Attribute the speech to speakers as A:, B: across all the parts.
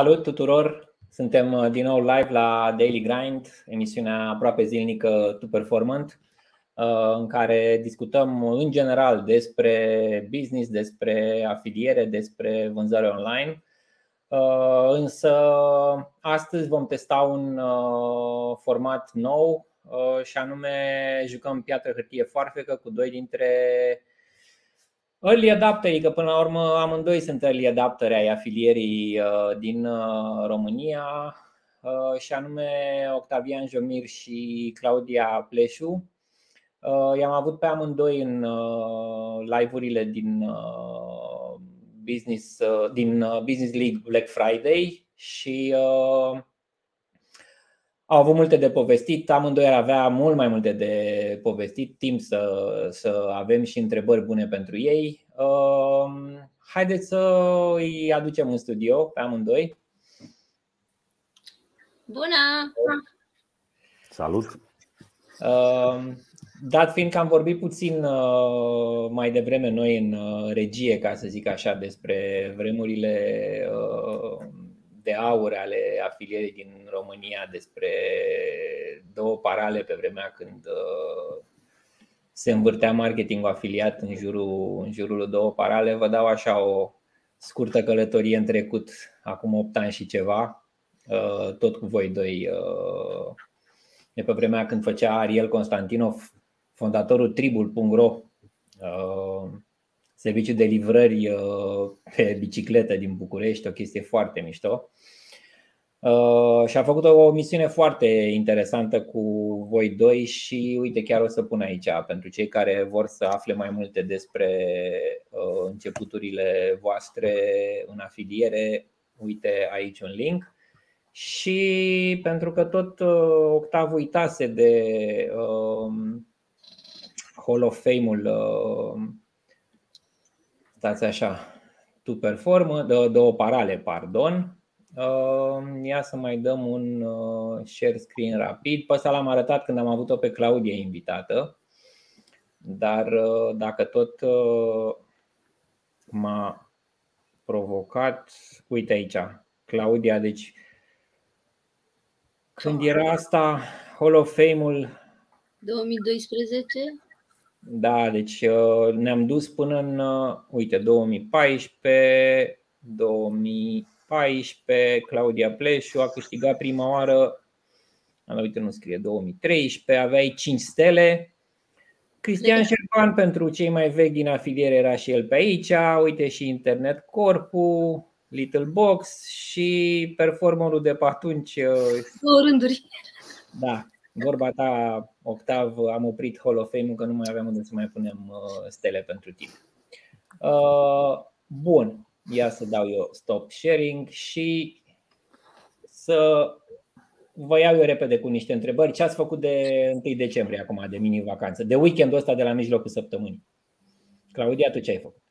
A: Salut tuturor! Suntem uh, din nou live la Daily Grind, emisiunea aproape zilnică Tu Performant, uh, în care discutăm în general despre business, despre afiliere, despre vânzare online. Uh, însă astăzi vom testa un format nou și anume jucăm piatră hârtie foarfecă cu doi dintre Early adapter, că până la urmă amândoi sunt early adapter ai afilierii uh, din uh, România uh, și anume Octavian Jomir și Claudia Pleșu. I-am avut pe amândoi în live-urile din Business, din Business League Black Friday și au avut multe de povestit, amândoi ar avea mult mai multe de povestit, timp să, să avem și întrebări bune pentru ei. Um, haideți să îi aducem în studio pe amândoi.
B: Bună!
C: Salut!
A: Um, dat fiind că am vorbit puțin uh, mai devreme noi în uh, regie, ca să zic așa, despre vremurile uh, de aur ale afilierii din România despre două parale pe vremea când uh, se învârtea marketingul afiliat în jurul, în jurul două parale. Vă dau așa o scurtă călătorie în trecut, acum 8 ani și ceva, uh, tot cu voi doi. Uh, de pe vremea când făcea Ariel Constantinov, fondatorul tribul.ro, serviciu de livrări uh, pe bicicletă din București, o chestie foarte mișto. Uh, și a făcut o misiune foarte interesantă cu voi doi și uite chiar o să pun aici pentru cei care vor să afle mai multe despre uh, începuturile voastre în afiliere, uite aici un link. Și pentru că tot Octav uitase de Hall of Fame-ul Stați așa, tu performă, două parale, pardon. Uh, ia să mai dăm un uh, share screen rapid. Pe ăsta l-am arătat când am avut-o pe Claudia invitată. Dar uh, dacă tot m-a provocat, uite aici, Claudia, deci când era asta, Hall of Fame-ul
B: 2012
A: da, deci uh, ne-am dus până în, uh, uite, 2014, 2014, Claudia Pleșu a câștigat prima oară, uite, nu scrie, 2013, aveai 5 stele. Cristian Șerban, pentru cei mai vechi din afiliere, era și el pe aici. Uite și Internet Corpu, Little Box și performerul de pe atunci. Uh,
B: Două rânduri.
A: Da, vorba ta, Octav, am oprit Hall of Fame-ul că nu mai aveam unde să mai punem uh, stele pentru tine. Uh, bun, ia să dau eu stop sharing și să vă iau eu repede cu niște întrebări. Ce ați făcut de 1 decembrie acum, de mini-vacanță, de weekendul ăsta de la mijlocul săptămânii? Claudia, tu ce ai făcut?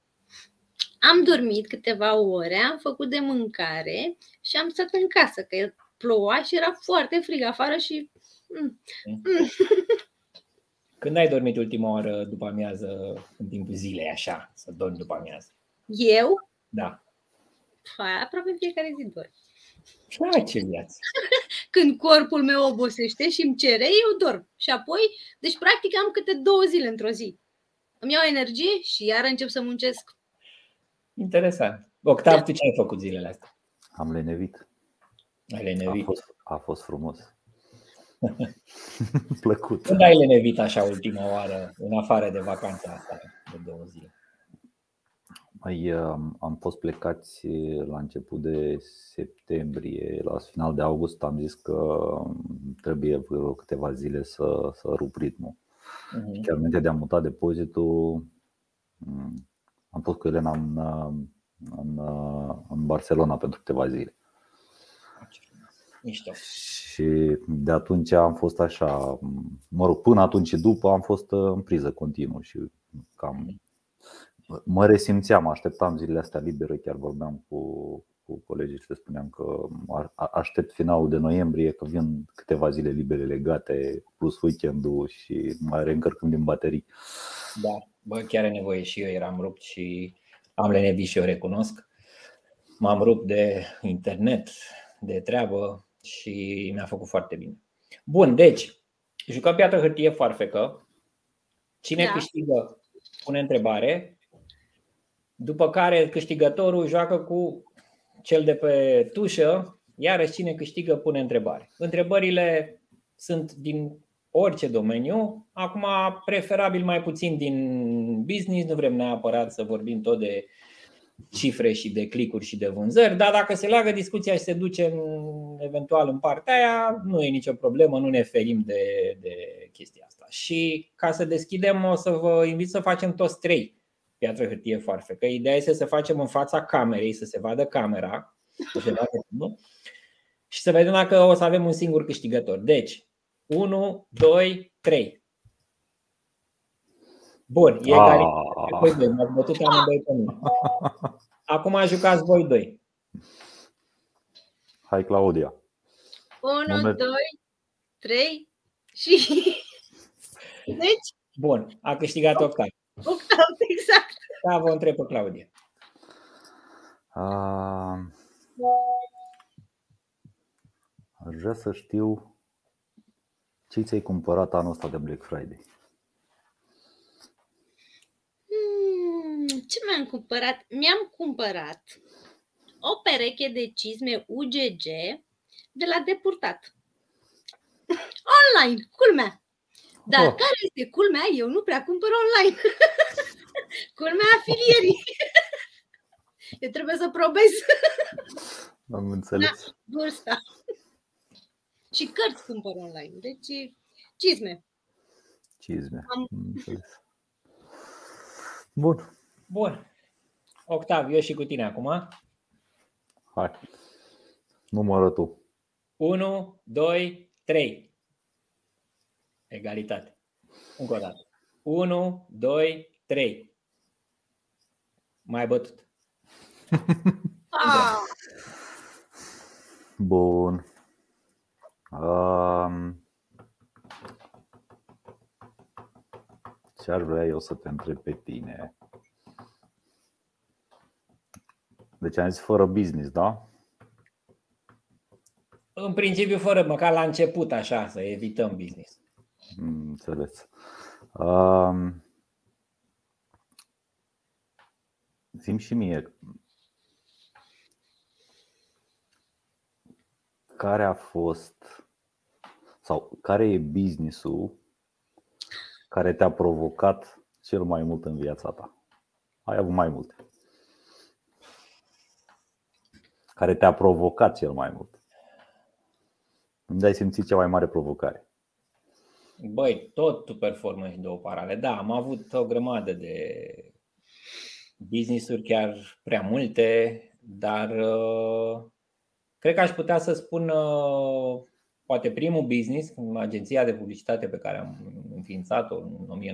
B: Am dormit câteva ore, am făcut de mâncare și am stat în casă, că ploua și era foarte frig afară și Mm.
A: Când ai dormit ultima oară după amiază, în timpul zilei, așa, să dormi după amiază?
B: Eu?
A: Da.
B: Păi, aproape fiecare zi dorm.
A: Hai, ce viață!
B: Când corpul meu obosește și îmi cere, eu dorm. Și apoi, deci practic am câte două zile într-o zi. Îmi iau energie și iar încep să muncesc.
A: Interesant. Octav, tu ce ai făcut zilele astea?
C: Am lenevit.
A: Ai lenevit.
C: A fost, a fost frumos. Plăcut.
A: Când ai lenevit așa ultima oară, în afară de vacanța asta de două zile?
C: Mai, am fost plecați la început de septembrie, la final de august am zis că trebuie vreo câteva zile să, să rup ritmul. Uh-huh. Chiar înainte de a muta depozitul, am fost cu Elena în, în, în Barcelona pentru câteva zile.
A: Mișto.
C: Și de atunci am fost așa, mă rog, până atunci și după am fost uh, în priză continuă și cam Mă resimțeam, așteptam zilele astea libere, chiar vorbeam cu, cu colegii și le spuneam că aștept finalul de noiembrie, că vin câteva zile libere legate, plus weekendul și mai reîncărcăm din baterii.
A: Da, bă, chiar e nevoie și eu eram rupt și am lenevit și eu recunosc. M-am rupt de internet, de treabă și mi-a făcut foarte bine. Bun, deci, jucăm piatră, hârtie, foarfecă. Cine da. câștigă pune întrebare, după care câștigătorul joacă cu cel de pe tușă, iarăși cine câștigă pune întrebare. Întrebările sunt din orice domeniu, acum preferabil mai puțin din business, nu vrem neapărat să vorbim tot de cifre și de clicuri și de vânzări, dar dacă se leagă discuția și se duce în, eventual în partea aia, nu e nicio problemă, nu ne ferim de, de chestia asta. Și ca să deschidem, o să vă invit să facem toți trei piatră, hârtie, foarfe. Că ideea este să facem în fața camerei, să se vadă camera, să se vadă, nu? și să vedem dacă o să avem un singur câștigător. Deci, 1, 2, 3. Bun, e egalitate. Ah. Voi doi, m-ați bătut amândoi pe mine. Acum jucați voi doi.
C: Hai, Claudia.
B: 1, Moment. 2, 3 și... Deci?
A: Bun, a câștigat Octav.
B: Octav, exact.
A: Da, vă întreb pe Claudia.
C: Uh, aș vrea să știu ce ți-ai cumpărat anul ăsta de Black Friday.
B: Hmm, ce mi-am cumpărat? Mi-am cumpărat o pereche de cizme UGG de la depurtat. Online, culmea. Dar oh. care este culmea? Eu nu prea cumpăr online. culmea afilierii. Eu trebuie să probez.
C: Am înțeles.
B: Da, vârsta. Și cărți cumpăr online. Deci, cizme.
C: Cizme. Am înțeles. Bun.
A: Bun. Octav, eu și cu tine acum.
C: Hai. Numără tu.
A: 1, 2, 3. Egalitate. Încă o dată. 1, 2, 3. Mai bătut.
C: Ah. Bun. Um, ce ar vrea eu să te întreb pe tine? Deci am zis fără business, da?
A: În principiu fără, măcar la început așa, să evităm business.
C: Înțeles. Um, zim și mie, care a fost sau care e businessul care te-a provocat cel mai mult în viața ta? Ai avut mai multe. Care te-a provocat cel mai mult? Unde ai simțit cea mai mare provocare?
A: Băi, tot tu performance și două parale. Da, am avut o grămadă de business-uri, chiar prea multe, dar uh, cred că aș putea să spun uh, poate primul business, agenția de publicitate pe care am înființat-o în 1996-1997,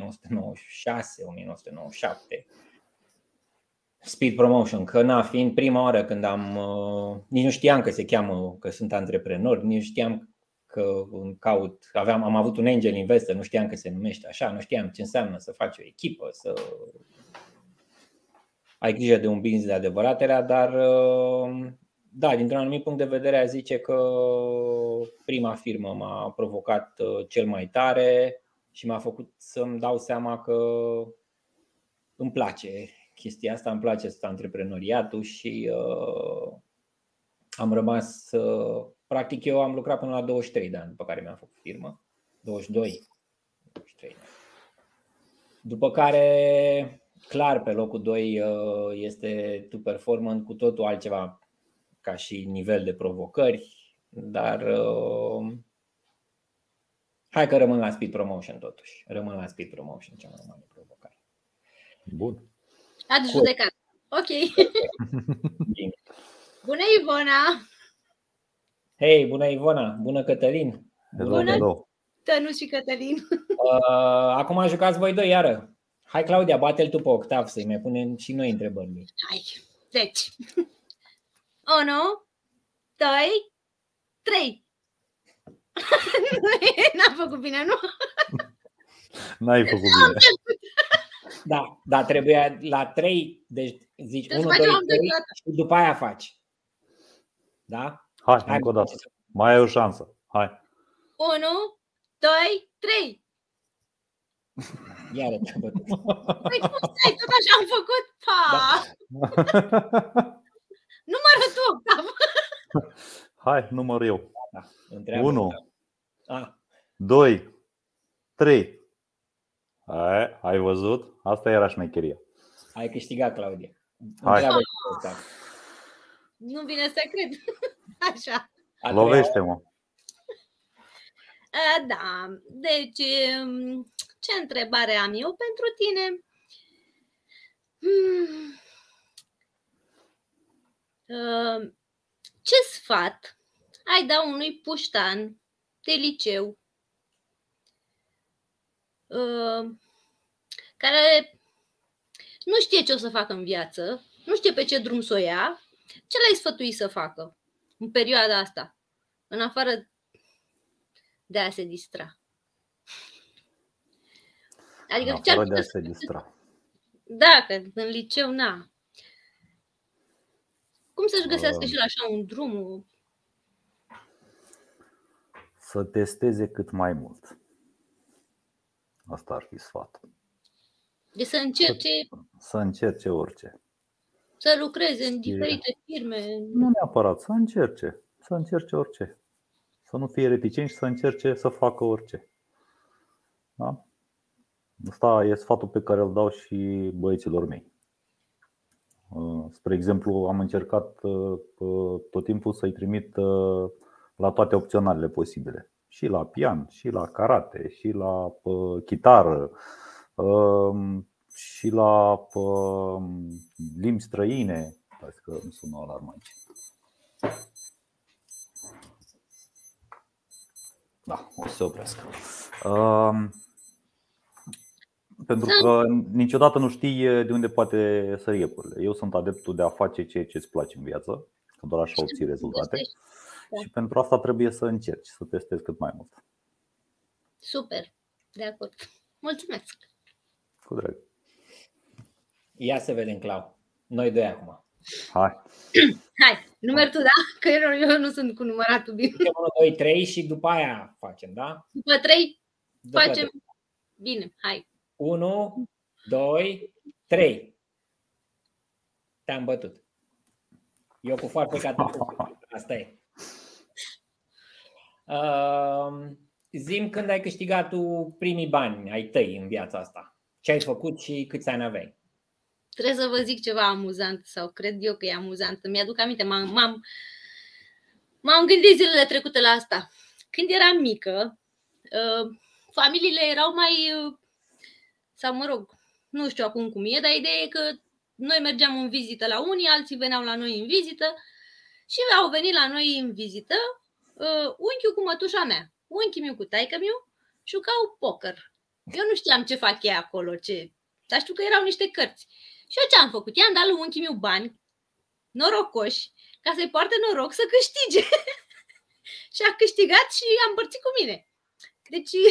A: Speed Promotion, că na, fiind prima oară când am, uh, nici nu știam că se cheamă, că sunt antreprenor, nici nu știam că îmi caut, aveam, am avut un angel investor, nu știam că se numește așa, nu știam ce înseamnă să faci o echipă, să ai grijă de un business de adevărat era, dar uh, da, dintr-un anumit punct de vedere a zice că prima firmă m-a provocat uh, cel mai tare și m-a făcut să-mi dau seama că îmi place chestia asta, îmi place asta antreprenoriatul și uh, am rămas uh, Practic eu am lucrat până la 23 de ani după care mi-am făcut firmă. 22. 23 După care, clar, pe locul 2 uh, este tu performant cu totul altceva ca și nivel de provocări, dar uh, hai că rămân la speed promotion totuși. Rămân la speed promotion cea mai mare provocare.
C: Bun.
B: Ați judecat. Ok. Bine. Bună, Ivona!
A: Hei, bună Ivona, bună Cătălin.
B: Bună, Tănuș și Cătălin.
A: Uh, acum jucați voi doi iară. Hai, Claudia, bate-l tu pe octav să-i mai punem și noi întrebări. mici.
B: Hai. Deci. 1, 2, 3. N-am făcut bine, nu?
C: N-ai făcut bine.
A: Da, da, trebuie la 3, deci zici
B: Trebuie
A: 1,
B: să
A: 2,
B: facem
A: 3
B: amândoi
A: și după aia faci. Da?
C: Hai, încă o dată. Mai ai o șansă. Hai.
B: 1, 2, 3.
A: Iară te-am bătut.
B: Păi cum stai? Tot așa am făcut? Pa!
A: Da.
B: Numără tu, Octav.
C: Hai, număr eu.
A: Întreabă
C: 1,
A: Ah,
C: 2, 3. Ai, ai văzut? Asta era șmecheria.
A: ai câștigat, Claudia.
C: Hai.
A: Întreabă pe octav.
B: Nu vine să cred. Așa.
A: A treia
C: Lovește-mă.
B: A, Da, deci um, ce întrebare am eu pentru tine? Hmm. Uh, Ce sfat ai da unui puștan de liceu uh, care nu știe ce o să facă în viață, nu știe pe ce drum să o ia, ce l-ai sfătui să facă în perioada asta, în afară de a se distra? Adică
C: În
B: ce ar
C: afară de
B: putea
C: a
B: să
C: se distra.
B: Da, că în liceu, na. Cum să-și găsească
C: Um.
B: și la așa un drum?
C: Să testeze cât mai mult. Asta ar fi sfatul.
B: De să încerce
C: Să încerce orice.
B: să lucreze în
C: Știe.
B: diferite firme.
C: Nu neapărat, să încerce. Să încerce orice. Să nu fie reticent și să încerce să facă orice. Da? Asta e sfatul pe care îl dau și băieților mei. Uh, Spre exemplu, am încercat uh, uh, tot timpul să-i trimit uh, la toate opționalele posibile. Și la pian, și la karate, și la uh, chitară, um, și la um, limbi străine. Stai că îmi sună alarma aici. Da, o să se oprească. Um, pentru că niciodată nu știi de unde poate să iepurile. Eu sunt adeptul de a face ceea ce îți place în viață, că doar așa obții rezultate.
B: Da.
C: Și pentru asta trebuie să încerci, să testezi cât mai mult.
B: Super, de acord. Mulțumesc.
C: Cu drag.
A: Ia să vedem, Clau. Noi doi acum.
C: Hai.
B: Hai, numeri tu, da? Că eu, eu nu sunt cu număratul bine.
A: Zicem 1, 2, 3 și după aia facem, da?
B: După trei
A: După
B: facem bine. Hai.
A: 1, 2, 3. Te-am bătut. Eu cu foarte catapult. Asta e. Uh, zim când ai câștigat tu primii bani ai tăi în viața asta. Ce ai făcut și câți ani aveai?
B: Trebuie să vă zic ceva amuzant sau cred eu că e amuzant. Mi-aduc aminte, m-am, m-am, m-am gândit zilele trecute la asta. Când eram mică, uh, familiile erau mai, uh, sau mă rog, nu știu acum cum e, dar ideea e că noi mergeam în vizită la unii, alții veneau la noi în vizită și au venit la noi în vizită uh, unchiul cu mătușa mea, unchiul meu cu taică meu, jucau poker. Eu nu știam ce fac ei acolo, ce... dar știu că erau niște cărți. Și eu ce am făcut? I-am dat lui unchiul meu bani, norocoși, ca să-i poarte noroc să câștige. și a câștigat și a împărțit cu mine. Deci,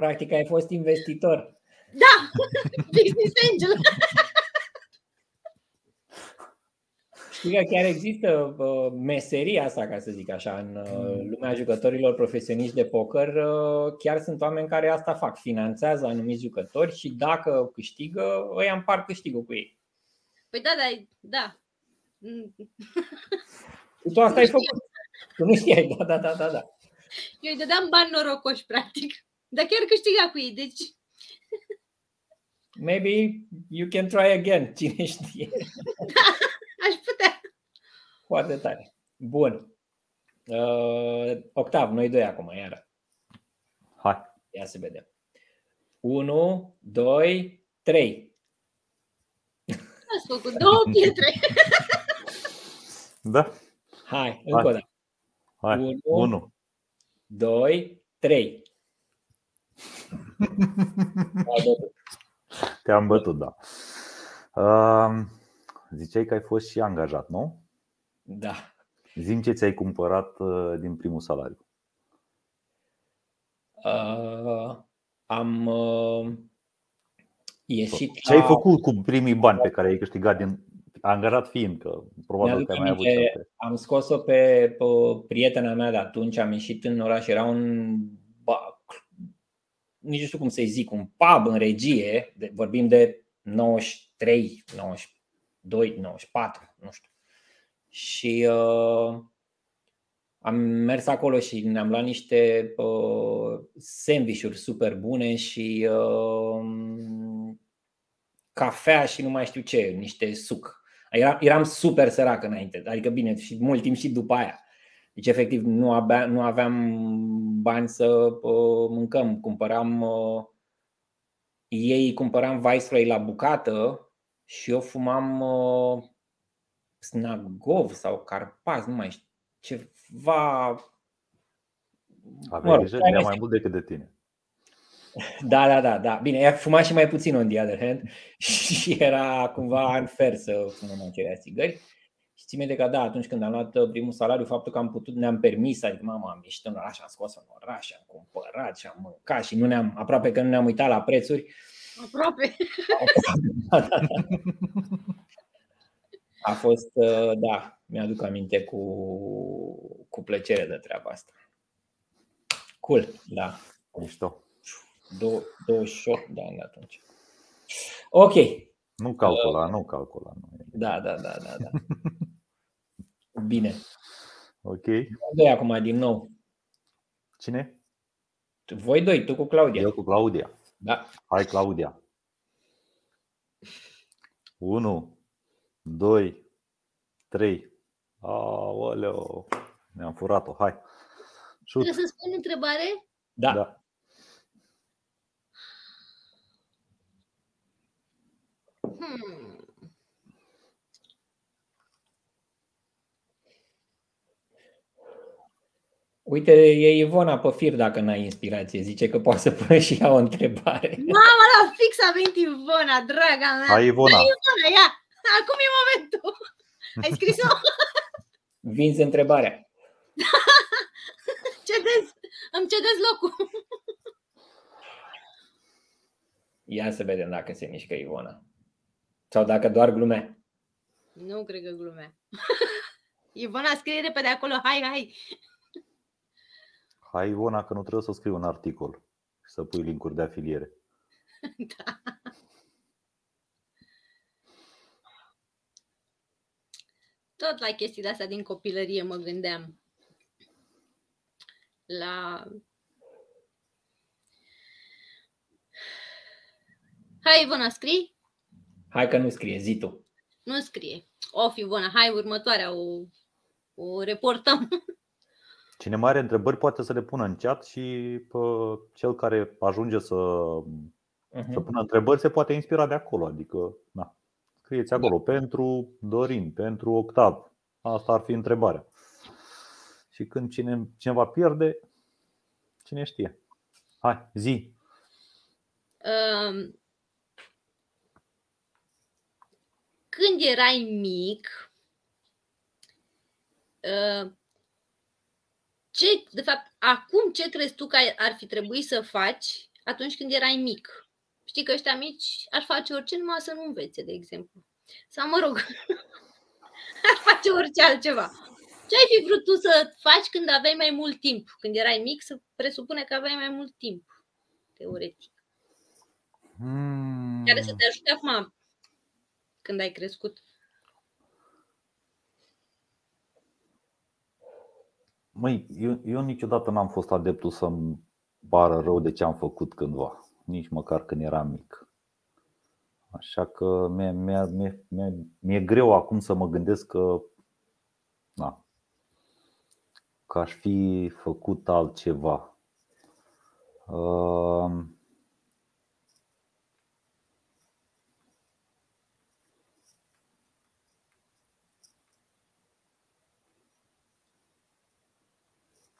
A: Practic ai fost investitor.
B: da, business angel.
A: Știi că chiar există uh, meseria asta, ca să zic așa, în uh, lumea jucătorilor profesioniști de poker. Uh, chiar sunt oameni care asta fac, finanțează anumiți jucători și dacă câștigă, îi împart câștigul cu ei.
B: Păi da, da, da. Mm,
A: Și tu asta ai făcut. Tu nu știai, da, da, da, da. da.
B: Eu îi dădeam bani norocoși, practic. Dar chiar câștiga cu ei, deci
A: Maybe you can try again, cine știe.
B: aș putea.
A: Foarte tare. Bun. Uh, Octav, noi doi acum, iară.
C: Hai.
A: Ia să vedem. 1, 2, 3.
B: Ați făcut două pietre.
C: Da?
A: Hai, încă o dată.
C: Hai.
A: Unu.
C: 1.
A: 2, 3.
C: Te-am bătut, da. Uh, ziceai că ai fost și angajat, nu?
A: Da.
C: Zim ce ți-ai cumpărat uh, din primul salariu.
A: Uh, am uh, ieșit.
C: Ce ai făcut cu primii bani pe care ai câștigat din angajat fiind, că probabil că ai mai avut
A: aminte, Am scos-o pe, pe prietena mea de atunci, am ieșit în oraș, era un nici nu știu cum să-i zic, un pub în regie, de, vorbim de 93, 92, 94, nu știu. Și uh, am mers acolo și ne-am luat niște uh, sandvișuri super bune și uh, cafea și nu mai știu ce, niște suc. Eram, eram super sărac înainte, adică bine, și mult timp și după aia. Deci, efectiv, nu, abia, nu aveam bani să uh, mâncăm. Cumpăram, uh, ei cumpăram Viceroy la bucată și eu fumam uh, Snagov sau Carpaz, nu mai știu, ceva.
C: Aveai mă rog, grijă mai mult decât de tine.
A: Da, da, da, da. Bine, ea fuma și mai puțin on the other hand și era cumva unfair să fumăm acelea țigări. Și țin minte că da, atunci când am luat uh, primul salariu, faptul că am putut, ne-am permis, adică mama, am ieșit în oraș, am scos în oraș, am cumpărat și am mâncat și nu ne-am, aproape că nu ne-am uitat la prețuri.
B: Aproape.
A: A fost, uh, da, mi-aduc aminte cu, cu plăcere de treaba asta. Cool, da.
C: Mișto.
A: 28 de ani atunci. Ok.
C: Nu calcula, uh, nu calcula. Nu.
A: Da, da, da, da, da. Bine.
C: Ok.
A: Doi acum din nou.
C: Cine?
A: Voi doi, tu cu Claudia.
C: Eu cu Claudia.
A: Da.
C: Hai, Claudia. 1, 2, 3. Aoleo, ne-am furat-o. Hai.
B: Șut. Trebuie să spun întrebare?
A: Da. da. Hmm. Uite, e Ivona pe fir dacă n-ai inspirație. Zice că poate să pună și ea o întrebare.
B: Mama, la fix a venit Ivona, draga mea.
C: Hai, Ivona. Hai,
B: Ivona, ia. Acum e momentul. Ai scris-o?
A: Vinzi întrebarea.
B: cedez. Îmi cedez locul.
A: Ia să vedem dacă se mișcă Ivona. Sau dacă doar glume.
B: Nu cred că glume. Ivona, scrie repede acolo, hai, hai.
C: Hai, Ivona, că nu trebuie să scriu un articol și să pui linkuri de afiliere. Da.
B: Tot la chestii de astea din copilărie mă gândeam. La Hai, Ivona, scrii?
A: Hai că nu scrie, zi tu.
B: Nu scrie. O, fi bună, hai următoarea, o, o reportăm.
C: Cine mai are întrebări poate să le pună în chat și pe cel care ajunge să, uh-huh. să pună întrebări se poate inspira de acolo. Adică, na, scrieți acolo da. pentru Dorin, pentru Octav. Asta ar fi întrebarea. Și când cine, cineva pierde, cine știe. Hai, zi. Um,
B: când erai mic, uh, ce, de fapt, acum ce crezi tu că ar fi trebuit să faci atunci când erai mic? Știi că ăștia mici ar face orice numai să nu învețe, de exemplu. Sau, mă rog, ar face orice altceva. Ce ai fi vrut tu să faci când aveai mai mult timp? Când erai mic, să presupune că aveai mai mult timp, teoretic. Hmm. Care să te ajute acum când ai crescut?
C: Măi, eu, eu niciodată n-am fost adeptul să-mi pară rău de ce am făcut cândva, nici măcar când eram mic. Așa că mi-e, mi-e, mi-e, mi-e greu acum să mă gândesc că, na, că aș fi făcut altceva. Uh,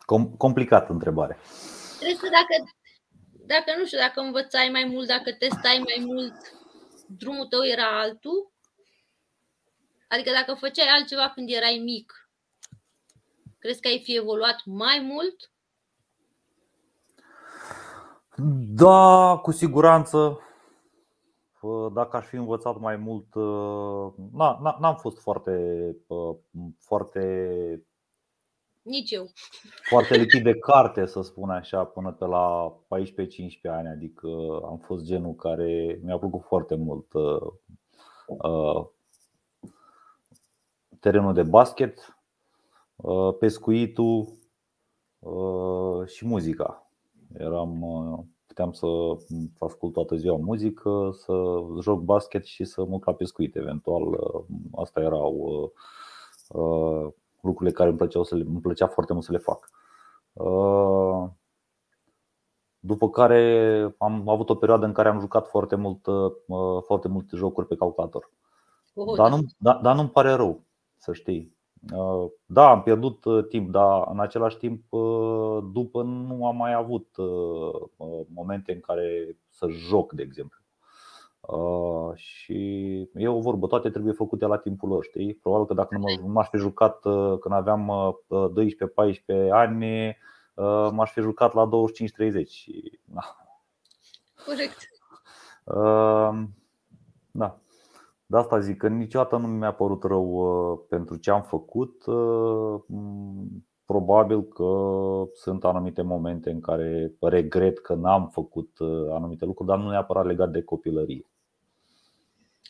C: Com- complicat întrebare.
B: Trebuie să dacă dacă nu știu, dacă învățai mai mult, dacă testai mai mult, drumul tău era altul? Adică dacă făceai altceva când erai mic, crezi că ai fi evoluat mai mult?
C: Da, cu siguranță. Dacă aș fi învățat mai mult, n-am fost foarte, foarte
B: nici eu.
C: Foarte lipit de carte, să spun așa, până pe la 14-15 ani. Adică am fost genul care mi-a plăcut foarte mult uh, uh, terenul de basket, uh, pescuitul și muzica. Eram, puteam să ascult toată ziua muzică, să joc basket și să mă la pescuit eventual. Asta erau lucrurile care îmi, plăceau să le, îmi plăcea foarte mult să le fac. Uh, după care am avut o perioadă în care am jucat foarte mult, uh, foarte multe jocuri pe calculator. Oh, dar, nu, da, dar nu-mi pare rău, să știi. Uh, da, am pierdut timp, dar în același timp, după nu am mai avut momente în care să joc, de exemplu. Uh, și e o vorbă, toate trebuie făcute la timpul lor, știi? Probabil că dacă nu m-aș fi jucat uh, când aveam 12-14 uh, ani, m-aș fi jucat la 25-30 și na.
B: Corect.
C: Da. De asta zic că niciodată nu mi-a părut rău pentru ce am făcut. Probabil că sunt anumite momente în care regret că n-am făcut anumite lucruri, dar nu neapărat legat de copilărie.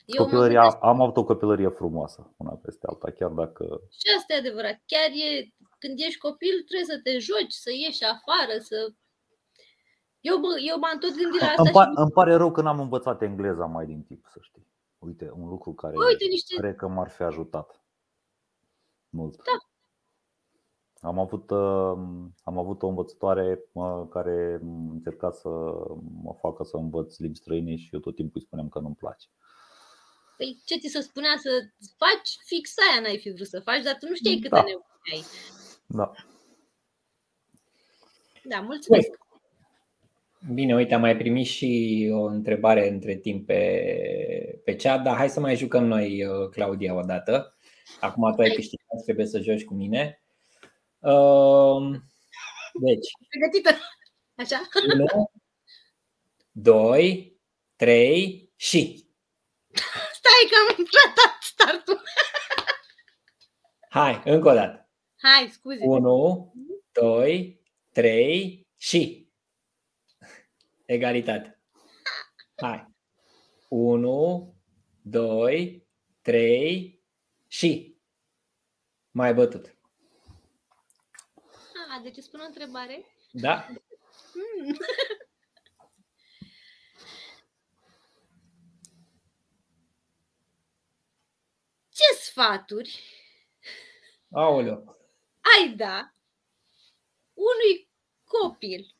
C: Eu copilăria, am avut o copilărie frumoasă, una peste alta, chiar dacă.
B: Și asta e adevărat. Chiar e, când ești copil, trebuie să te joci, să ieși afară, să. Eu, mă, eu m-am tot gândit la asta.
C: Îmi, par, și... îmi pare rău că n-am învățat engleza mai din timp, să știi. Uite, un lucru care Uite, niște... cred că m-ar fi ajutat mult.
B: Da.
C: Am avut, uh, am avut o învățătoare care încerca să mă facă să învăț limbi străine și eu tot timpul îi spuneam că nu-mi place.
B: Păi ce ți se spunea să faci? Fix aia n-ai fi vrut să faci, dar tu nu știai câte da. nevoie ai.
C: Da.
B: Da, mulțumesc.
A: Bine, uite, am mai primit și o întrebare între timp pe, pe chat, dar hai să mai jucăm noi, uh, Claudia, o dată. Acum tu ai câștigat, trebuie să joci cu mine. Uh, deci.
B: Pregătită. Așa?
A: 1, 2, 3 și.
B: Stai că am ratat startul.
A: Hai, încă o dată.
B: Hai, scuze.
A: 1, 2, 3 și. Egalitate. Hai. 1, 2, 3 și. Mai bătut.
B: A, deci spun o întrebare?
A: Da. Hmm.
B: ce sfaturi
A: Aoleu.
B: ai da unui copil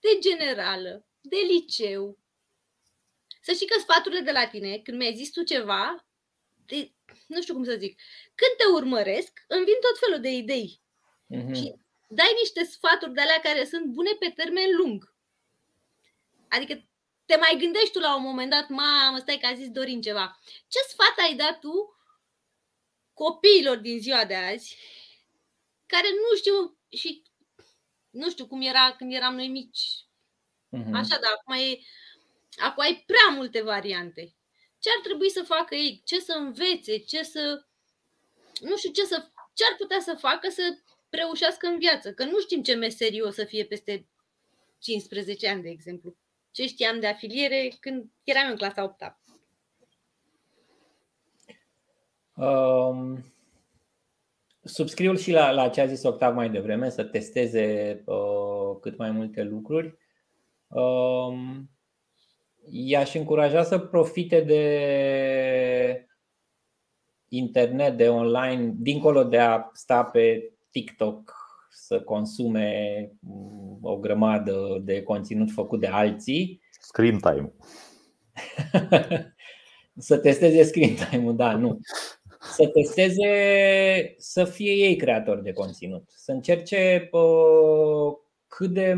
B: de generală, de liceu? Să știi că sfaturile de la tine, când mi-ai zis tu ceva, de, nu știu cum să zic, când te urmăresc, îmi vin tot felul de idei. Mm-hmm. Și dai niște sfaturi de alea care sunt bune pe termen lung. Adică te mai gândești tu la un moment dat, mamă, stai că a zis Dorin ceva. Ce sfat ai dat tu copiilor din ziua de azi, care nu știu și nu știu cum era când eram noi mici. Uh-huh. Așa, dar acum, e, acum ai prea multe variante. Ce ar trebui să facă ei? Ce să învețe? Ce să. Nu știu ce să. Ce ar putea să facă să reușească în viață? Că nu știm ce meserie o să fie peste 15 ani, de exemplu. Ce știam de afiliere când eram în clasa 8 -a.
A: Um, subscriu și la, la ce a zis Octav mai devreme, să testeze uh, cât mai multe lucruri. Um, i-aș încuraja să profite de internet, de online, dincolo de a sta pe TikTok să consume o grămadă de conținut făcut de alții.
C: Screen time.
A: să testeze screen time-ul, da, nu să testeze să fie ei creatori de conținut, să încerce cât de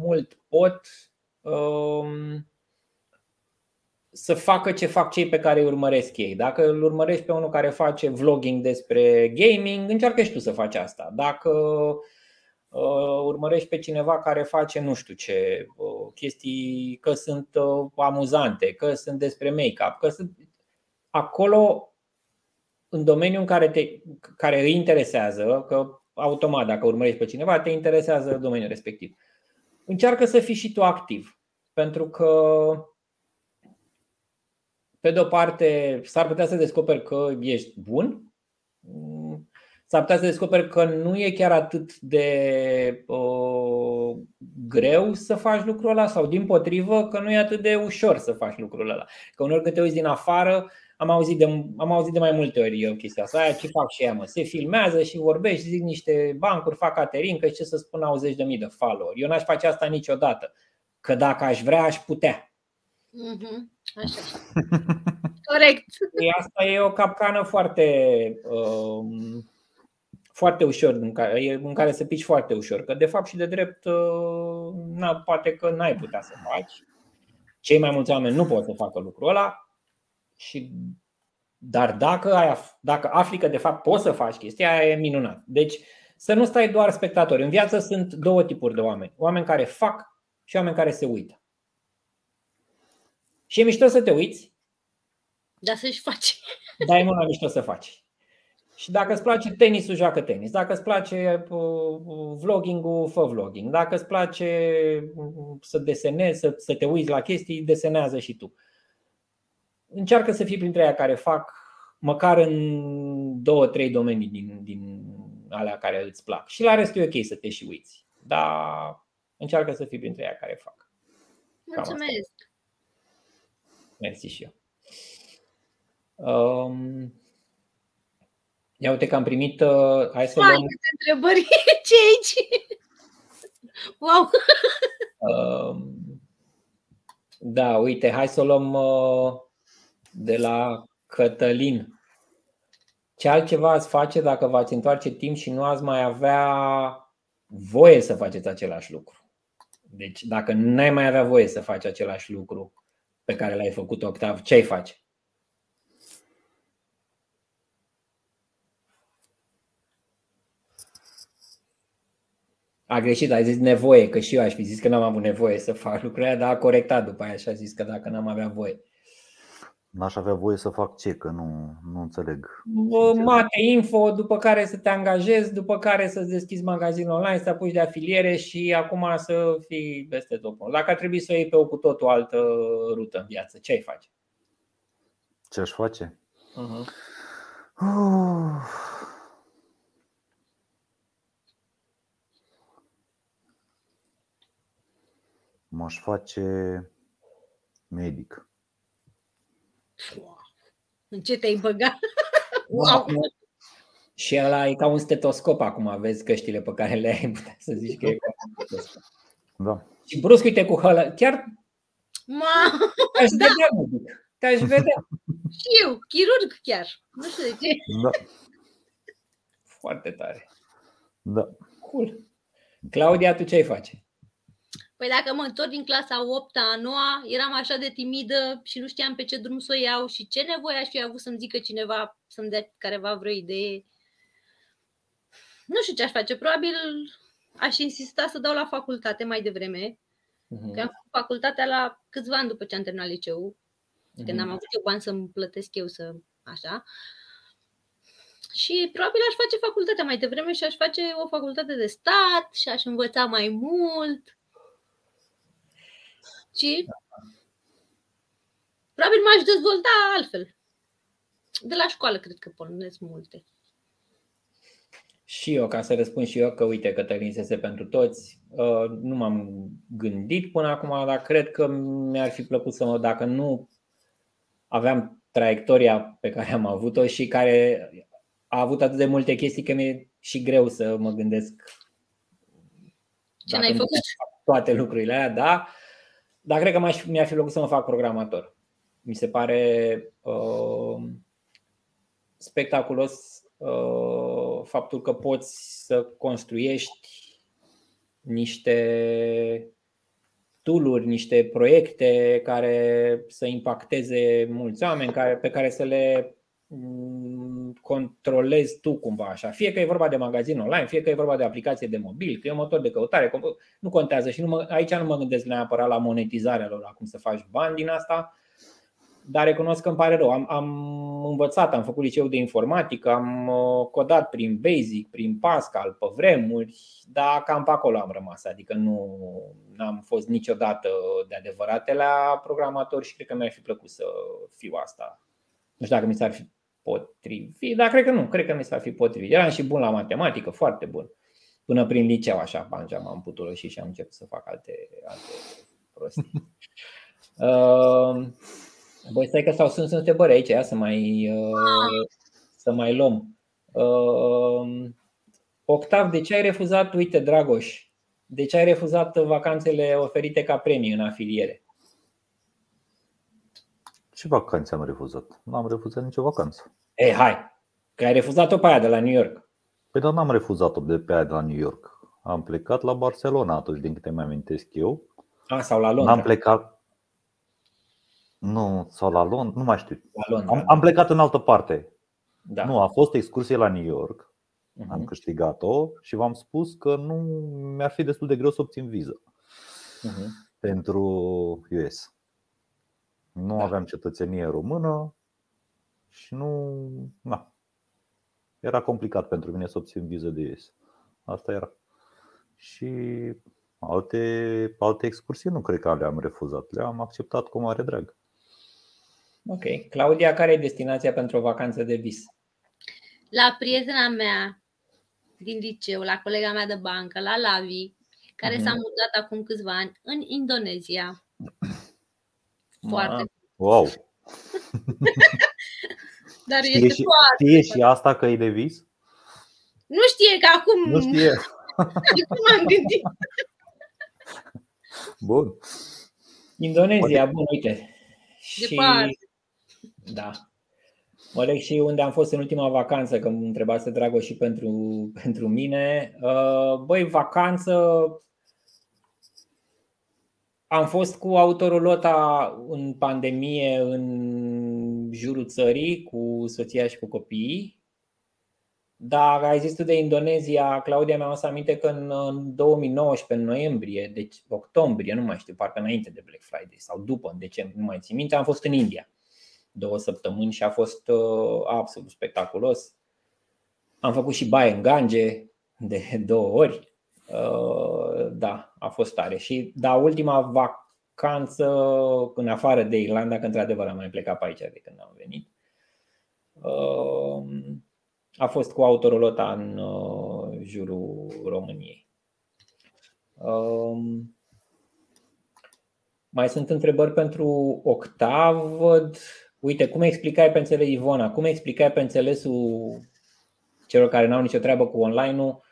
A: mult pot um, să facă ce fac cei pe care îi urmăresc ei. Dacă îl urmărești pe unul care face vlogging despre gaming, încearcă și tu să faci asta. Dacă uh, urmărești pe cineva care face nu știu ce uh, chestii, că sunt uh, amuzante, că sunt despre make-up, că sunt acolo în domeniul în care, te, care îi interesează, că automat dacă urmărești pe cineva, te interesează domeniul respectiv. Încearcă să fii și tu activ. Pentru că pe de o parte, s-ar putea să descoperi că ești bun, s-ar putea să descoperi că nu e chiar atât de uh, greu să faci lucrul ăla sau din potrivă că nu e atât de ușor să faci lucrul ăla. Că uneori când te uiți din afară, am auzit de, am auzit de mai multe ori eu chestia asta. Aia ce fac și ea, mă? Se filmează și vorbești, zic niște bancuri, fac Caterin, că ce să spun au zeci de mii de follower. Eu n-aș face asta niciodată. Că dacă aș vrea, aș putea.
B: Mhm. Așa. Corect.
A: Asta e o capcană foarte, um, foarte ușor, în care, în care să pici foarte ușor. Că de fapt și de drept, uh, na, poate că n-ai putea să faci. Cei mai mulți oameni nu pot să facă lucrul ăla. Și, dar dacă, ai, dacă afli că de fapt poți să faci chestia aia, e minunat. Deci să nu stai doar spectatori. În viață sunt două tipuri de oameni. Oameni care fac și oameni care se uită. Și e mișto să te uiți.
B: Dar să-și faci.
A: Dar e mult mai mișto să faci. Și dacă îți place tenisul, joacă tenis. Dacă îți place uh, vlogging-ul, fă vlogging. Dacă îți place uh, să desenezi, să, să te uiți la chestii, desenează și tu. Încearcă să fii printre aia care fac măcar în două, trei domenii din, din alea care îți plac. Și la restul e ok să te și uiți. Dar încearcă să fii printre aia care fac.
B: Mulțumesc!
A: Mersi și eu. Um, ia uite că am primit. Uh, hai să luăm.
B: întrebări. Ce aici? Wow!
A: Um, da, uite, hai să o luăm uh, de la Cătălin. Ce altceva ați face dacă v-ați întoarce timp și nu ați mai avea voie să faceți același lucru? Deci, dacă nu ai mai avea voie să faci același lucru, pe care l-ai făcut Octav, ce ai face? A greșit, a zis nevoie, că și eu aș fi zis că n-am avut nevoie să fac lucrurile, dar a corectat după aia și a zis că dacă n-am avea voie.
C: N-aș avea voie să fac ce? Că nu, nu înțeleg.
A: Mate, info, după care să te angajezi, după care să-ți deschizi magazinul online, să apuci de afiliere și acum să fii peste tot. Dacă ar trebui să o iei pe o cu totul altă rută în viață, ce ai face?
C: Ce aș face?
A: Uh-huh.
C: M-aș face medic.
B: În ce te-ai băgat?
A: Wow. Și ăla e ca un stetoscop acum, vezi căștile pe care le ai, putea să zici că e ca un stetoscop.
C: Da.
A: Și brusc, uite, cu hălă, chiar
B: Ma,
A: te-aș da. vedea, medic. Te-aș vedea.
B: și eu, chirurg chiar. Nu știu de ce.
C: Da.
A: Foarte tare.
C: Da.
A: Cool. Claudia, tu ce ai face?
B: Păi dacă mă întorc din clasa 8 a noua, eram așa de timidă și nu știam pe ce drum să o iau și ce nevoie aș fi avut să-mi zică cineva, să-mi dea careva vreo idee. Nu știu ce aș face, probabil aș insista să dau la facultate mai devreme, uh-huh. că am făcut facultatea la câțiva ani după ce am terminat liceul, uh-huh. când am avut eu bani să-mi plătesc eu să așa. Și probabil aș face facultatea mai devreme și aș face o facultate de stat și aș învăța mai mult ci probabil m-aș dezvolta altfel. De la școală cred că pornesc multe.
A: Și eu, ca să răspund și eu, că uite, Cătălin se pentru toți, uh, nu m-am gândit până acum, dar cred că mi-ar fi plăcut să mă, dacă nu aveam traiectoria pe care am avut-o și care a avut atât de multe chestii că mi-e și greu să mă gândesc
B: ce n-ai făcut?
A: toate lucrurile alea, da. Dar cred că mi-ar fi plăcut să mă fac programator. Mi se pare uh, spectaculos uh, faptul că poți să construiești niște tooluri, niște proiecte care să impacteze mulți oameni, care, pe care să le mm, controlezi tu cumva așa. Fie că e vorba de magazin online, fie că e vorba de aplicație de mobil, că e un motor de căutare, nu contează și nu mă, aici nu mă gândesc neapărat la monetizarea lor, la cum să faci bani din asta, dar recunosc că îmi pare rău. Am, am învățat, am făcut liceu de informatică, am uh, codat prin Basic, prin Pascal, pe vremuri, dar cam pe acolo am rămas. Adică nu am fost niciodată de adevărate la programator și cred că mi-ar fi plăcut să fiu asta. Nu știu dacă mi s-ar fi potrivit, dar cred că nu, cred că mi s-ar fi potrivit. Eram și bun la matematică, foarte bun. Până prin liceu, așa, banja, m-am putut și și am început să fac alte, alte prostii. Uh, Băi, stai că stau, sunt, sunt întrebări aici, ia să mai, uh, să mai luăm. Uh, Octav, de ce ai refuzat, uite, Dragoș, de ce ai refuzat vacanțele oferite ca premii în afiliere?
C: Ce vacanțe am refuzat? Nu am refuzat nicio vacanță.
A: Ei, hai, că ai refuzat-o pe aia de la New York.
C: Păi dar n-am refuzat-o de pe aia de la New York. Am plecat la Barcelona atunci, din câte mi amintesc eu.
A: A, sau la Londra.
C: N-am plecat, nu, sau la Londra, nu mai știu.
A: La Londra.
C: Am, am plecat în altă parte.
A: Da.
C: Nu, a fost excursie la New York.
A: Mhm.
C: Am câștigat-o și v-am spus că nu mi-ar fi destul de greu să obțin viză
A: Mhm.
C: pentru US. Nu
A: Da.
C: aveam cetățenie română și nu. Na. Era complicat pentru mine să obțin viză de US. Asta era. Și alte, alte excursii nu cred că le-am refuzat. Le-am acceptat cu mare drag.
A: Ok. Claudia, care e destinația pentru o vacanță de vis?
B: La prietena mea din liceu, la colega mea de bancă, la Lavi, care
A: Mhm.
B: s-a mutat acum câțiva ani în Indonezia. Foarte.
A: Ma,
C: Wow!
B: Dar
C: Știe
B: este
C: și,
B: foarte.
C: știe și asta că e de vis?
B: Nu știe că acum
C: Nu știe.
B: acum am gândit.
C: Bun.
A: Indonezia, bun, uite. Și,
B: Departe.
A: da. Mă leg și unde am fost în ultima vacanță, că îmi întrebase Drago și pentru, pentru mine. Uh, Băi, vacanță. Am fost cu autorulota în pandemie în jurul țării, cu soția și cu copiii. Dar ai zis tu de Indonezia, Claudia mi-a adus aminte că în în 2019, în noiembrie, deci octombrie, nu mai știu, parcă înainte de Black Friday sau după, în decembrie, nu mai țin minte, am fost în India două săptămâni și a fost uh, absolut spectaculos. Am făcut și baie în Gange de două ori. Uh, da, a fost tare. Și da, ultima vacanță în afară de Irlanda, că într-adevăr am mai plecat pe aici de când am venit. Uh, a fost cu autorolota în uh, jurul României. Um, mai sunt întrebări pentru Octav. Văd. Uite, cum explicai pe înțeles Ivona, cum explicai pe înțelesul celor care n-au nicio treabă cu online-ul,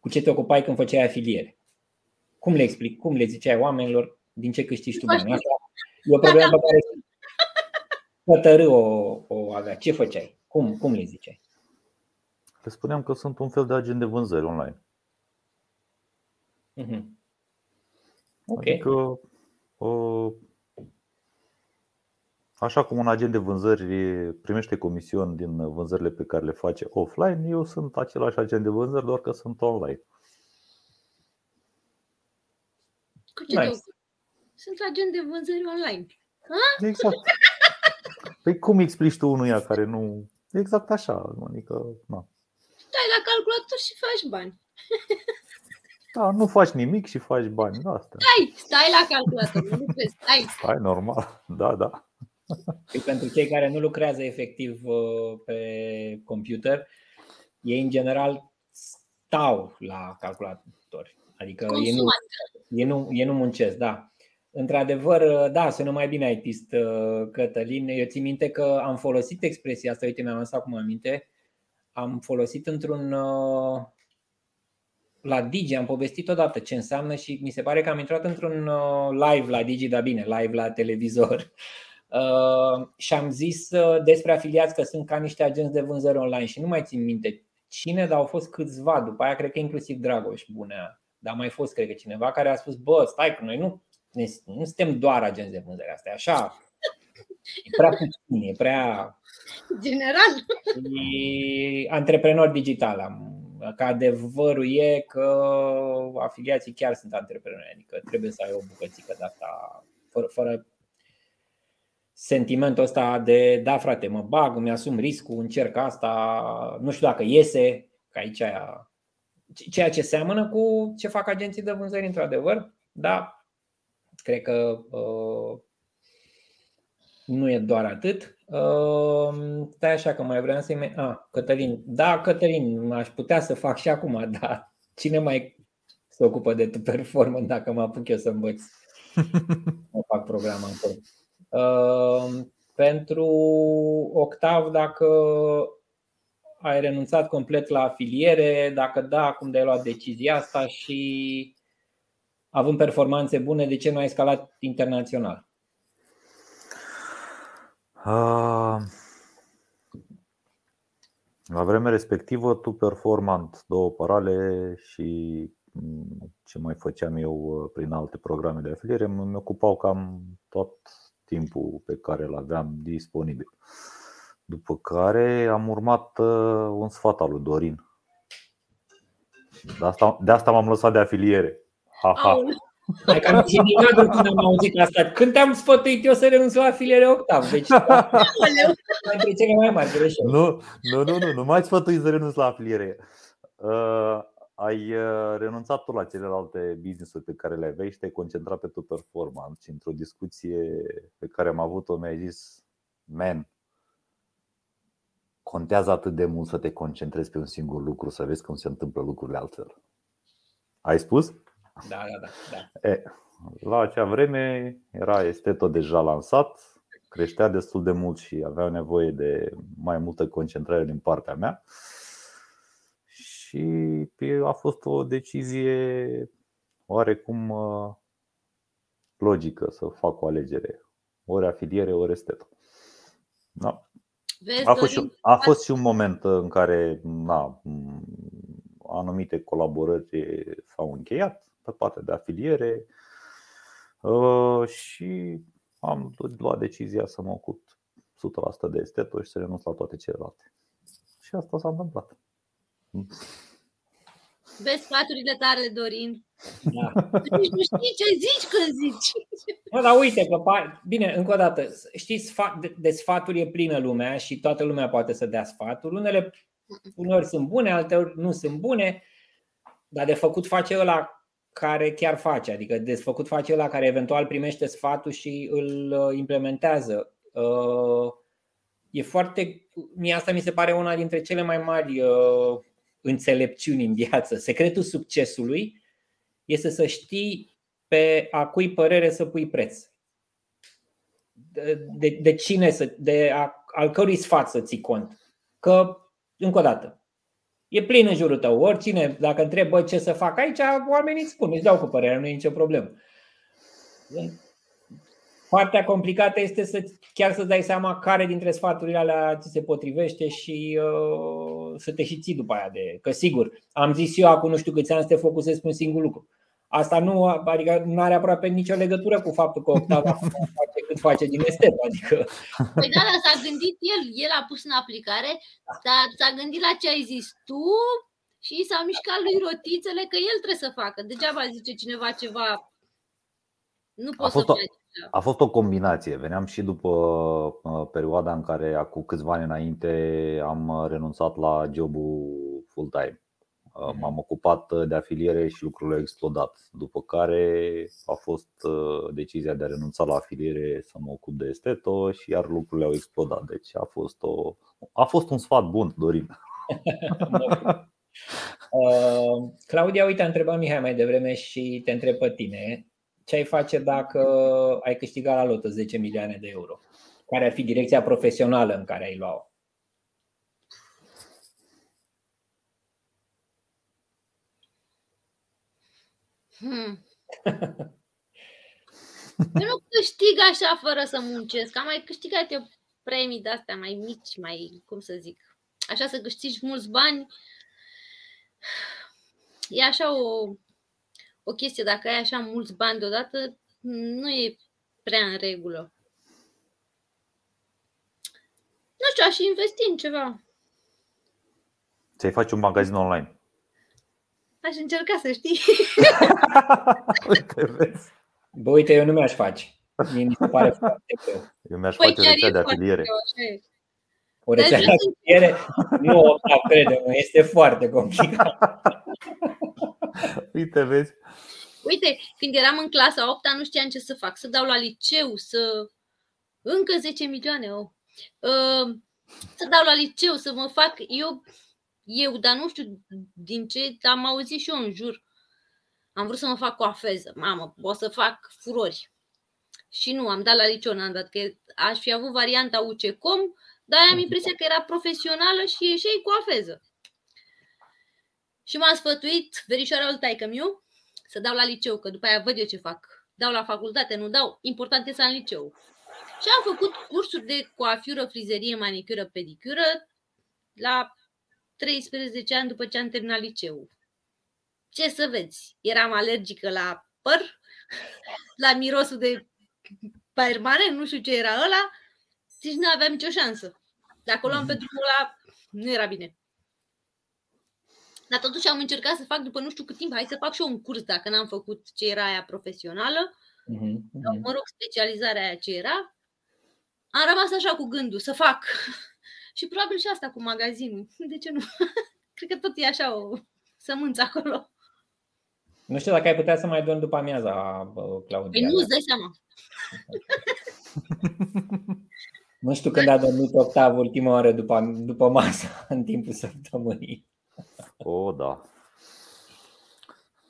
A: cu ce te ocupai când făceai afiliere? Cum le explic, cum le ziceai oamenilor, din ce câștigi tu bani? Asta e o problemă pe care hotărâ o, o avea. Ce făceai? Cum, cum le ziceai?
C: Le spuneam că sunt un fel de agent de vânzări online.
A: Mhm. Ok.
C: Adică, uh, așa cum un agent de vânzări primește comision din vânzările pe care le face offline, eu sunt același agent de vânzări, doar că sunt online.
B: Cu ce
A: Nice.
B: Te ocupi? Sunt agent de vânzări online.
C: Exact. Păi cum explici tu unuia care nu... Exact așa, adică, na.
B: Stai la calculator și faci bani.
C: Da, nu faci nimic și faci bani. Da, asta.
B: Stai, stai la calculator, nu lucrezi, stai.
C: Stai, normal. Da, da.
A: Și pentru cei care nu lucrează efectiv uh, pe computer, ei în general stau la calculator. Adică ei nu,
B: Consumă.
A: ei, nu, ei nu muncesc, da. Într-adevăr, uh, da, sună mai bine ITist, uh, Cătălin. Eu țin minte că am folosit expresia asta, uite, mi-am lăsat acum aminte. Am folosit într-un. uh, La Digi, am povestit odată ce înseamnă și mi se pare că am intrat într-un uh, live la Digi, da bine, live la televizor. Uh, și am zis uh, despre afiliați că sunt ca niște agenți de vânzări online și nu mai țin minte cine, dar au fost câțiva. După aia cred că inclusiv Dragoș Bunea, dar a mai fost cred că cineva care a spus, bă, stai că noi nu nu suntem doar agenți de vânzări, asta e așa. E prea puțin, e prea.
B: General.
A: E antreprenor digital. Că adevărul e că afiliații chiar sunt antreprenori, adică trebuie să ai o bucățică de asta, fără, fără sentimentul ăsta de da frate, mă bag, îmi asum riscul, încerc asta, nu știu dacă iese, că aici aia, ceea ce seamănă cu ce fac agenții de vânzări într-adevăr, dar cred că uh, nu e doar atât. Uh, stai așa că mai vreau să-i... Ah, Cătălin. Da, Cătălin, aș putea să fac și acum, dar cine mai se ocupă de tu performance dacă mă apuc eu să învăț? Mă fac programa acolo. Ehm, pentru Octav, dacă ai renunțat complet la afiliere, dacă da, cum de ai luat decizia asta și având performanțe bune, de ce nu ai scalat internațional? Uh,
C: la vremea respectivă, tu performant, două parale și mm, ce mai făceam eu uh, prin alte programe de afiliere, mă ocupau cam tot timpul pe care îl aveam disponibil. După care am urmat uh, un sfat al lui Dorin. De asta, de asta m-am lăsat de afiliere. Ha, ha.
A: Hai că am când am auzit asta. Când te-am sfătuit eu să renunț la afiliere octav. Deci, între cele mai mari greșeli.
C: Nu, nu, nu, nu, nu mai sfătuit să renunț la afiliere. Uh, ai uh, renunțat tu la celelalte business-uri pe care le aveai și te-ai concentrat pe tu performance și într-o discuție pe care am avut-o mi-ai zis Man, contează atât de mult să te concentrezi pe un singur lucru, să vezi cum se întâmplă lucrurile altfel. Ai spus?
A: Da, da, da. da.
C: E, la acea vreme era Esteto deja lansat, creștea destul de mult și avea nevoie de mai multă concentrare din partea mea și a fost o decizie oarecum uh, logică să fac o alegere. Ori afiliere, ori estetă. Da. A fost, și, a fost și un moment în care na, anumite colaborări s-au încheiat pe partea de afiliere uh, și am luat decizia să mă ocup 100% de esteto și să renunț la toate celelalte. Și asta s-a întâmplat.
B: Vezi sfaturile tale, Dorin. Da. Nici nu știi ce zici când zici.
A: Nu, dar uite că, bine, încă o dată, știi, de sfaturi e plină lumea și toată lumea poate să dea sfaturi. Unele uneori sunt bune, alteori nu sunt bune, dar de făcut face ăla care chiar face, adică de făcut face ăla care eventual primește sfatul și îl uh, implementează. Uh, e foarte, mie asta mi se pare una dintre cele mai mari uh, înțelepciuni în viață. Secretul succesului este să știi pe a cui părere să pui preț. De, de, de cine să, de a, al cărui sfat să ții cont. Că, încă o dată, e plin în jurul tău. Oricine, dacă întrebă ce să fac aici, oamenii îți spun, îți dau cu părerea, nu e nicio problemă. Partea complicată este să chiar să dai seama care dintre sfaturile alea ți se potrivește și uh, să te și ții după aia de. Că sigur, am zis eu acum nu știu câți ani să te focusezi pe un singur lucru. Asta nu, adică nu are aproape nicio legătură cu faptul că Octava face cât face din estet. Adică...
B: Păi da, dar s-a gândit el, el a pus în aplicare, dar s-a gândit la ce ai zis tu și s-a mișcat lui rotițele că el trebuie să facă. Degeaba zice cineva ceva nu poți să faci
C: a fost o combinație. Veneam și după uh, perioada în care, cu câțiva ani înainte, am uh, renunțat la jobul full-time. Uh, mhm. M-am ocupat de afiliere și lucrurile au explodat. După care a fost decizia de a renunța la afiliere să mă ocup de esteto și iar lucrurile au explodat. Deci a fost, o, a fost un sfat bun, Dorin.
A: Claudia, uite, a întrebat Mihai mai devreme și te întreb pe tine ce ai face dacă ai câștigat la lotă 10 milioane de euro? Care ar fi direcția profesională în care ai luat-o?
B: Hmm. nu câștig așa fără să muncesc. Am mai câștigat eu premii de astea mai mici, mai, cum să zic, așa să câștigi mulți bani. E așa o o chestie, dacă ai așa mulți bani deodată, nu e prea în regulă. Nu știu, aș investi în ceva.
C: Ți-ai face un magazin online.
B: Aș încerca să știi.
C: uite, vezi.
A: Bă, uite, eu nu mi-aș face. Mie mi se pare foarte greu.
C: Eu mi-aș
B: Păi
C: face o
B: chiar
C: rețea
B: e
C: de
B: foarte
C: ateliere.
B: greu, așa e.
A: O rețea de
B: Dar
A: ateliere, nu o fac, crede-mă, este foarte complicat.
C: Uite, vezi?
B: Uite, când eram în clasa 8 nu știam ce să fac. Să dau la liceu, să... Încă 10 milioane, oh. Uh, Să dau la liceu, să mă fac... Eu, eu, dar nu știu din ce am auzit și eu în jur. Am vrut să mă fac coafeză. Mamă, o să fac furori. Și nu, am dat la liceu, n-am dat, că aș fi avut varianta UCECOM, dar am impresia că era profesională și ieșeai coafeză. Și m-a sfătuit verișoara lui taică miu să dau la liceu, că după aia văd eu ce fac. Dau la facultate, nu dau, important e să am liceu. Și am făcut cursuri de coafură, frizerie, manicură, pedicură la 13 ani după ce am terminat liceul. Ce să vezi, eram alergică la păr, la mirosul de permanent, nu știu ce era ăla, deci nu aveam nicio șansă. Dacă o luam pe drumul ăla, nu era bine. Dar totuși am încercat să fac după nu știu cât timp, hai să fac și eu un curs dacă n-am făcut ce era aia profesională,
A: Mhm,
B: sau,
A: mhm.
B: mă rog, specializarea aia ce era. Am rămas așa cu gândul să fac. și probabil și asta cu magazinul. De ce nu? Cred că tot e așa o sămânță acolo.
A: Nu știu dacă ai putea să mai dormi după amiaza, bă,
B: Păi
A: Claudia.
B: nu îți dai seama.
A: Nu știu când a dormit Octav ultima oară după, după masă, în timpul săptămânii.
C: O, da.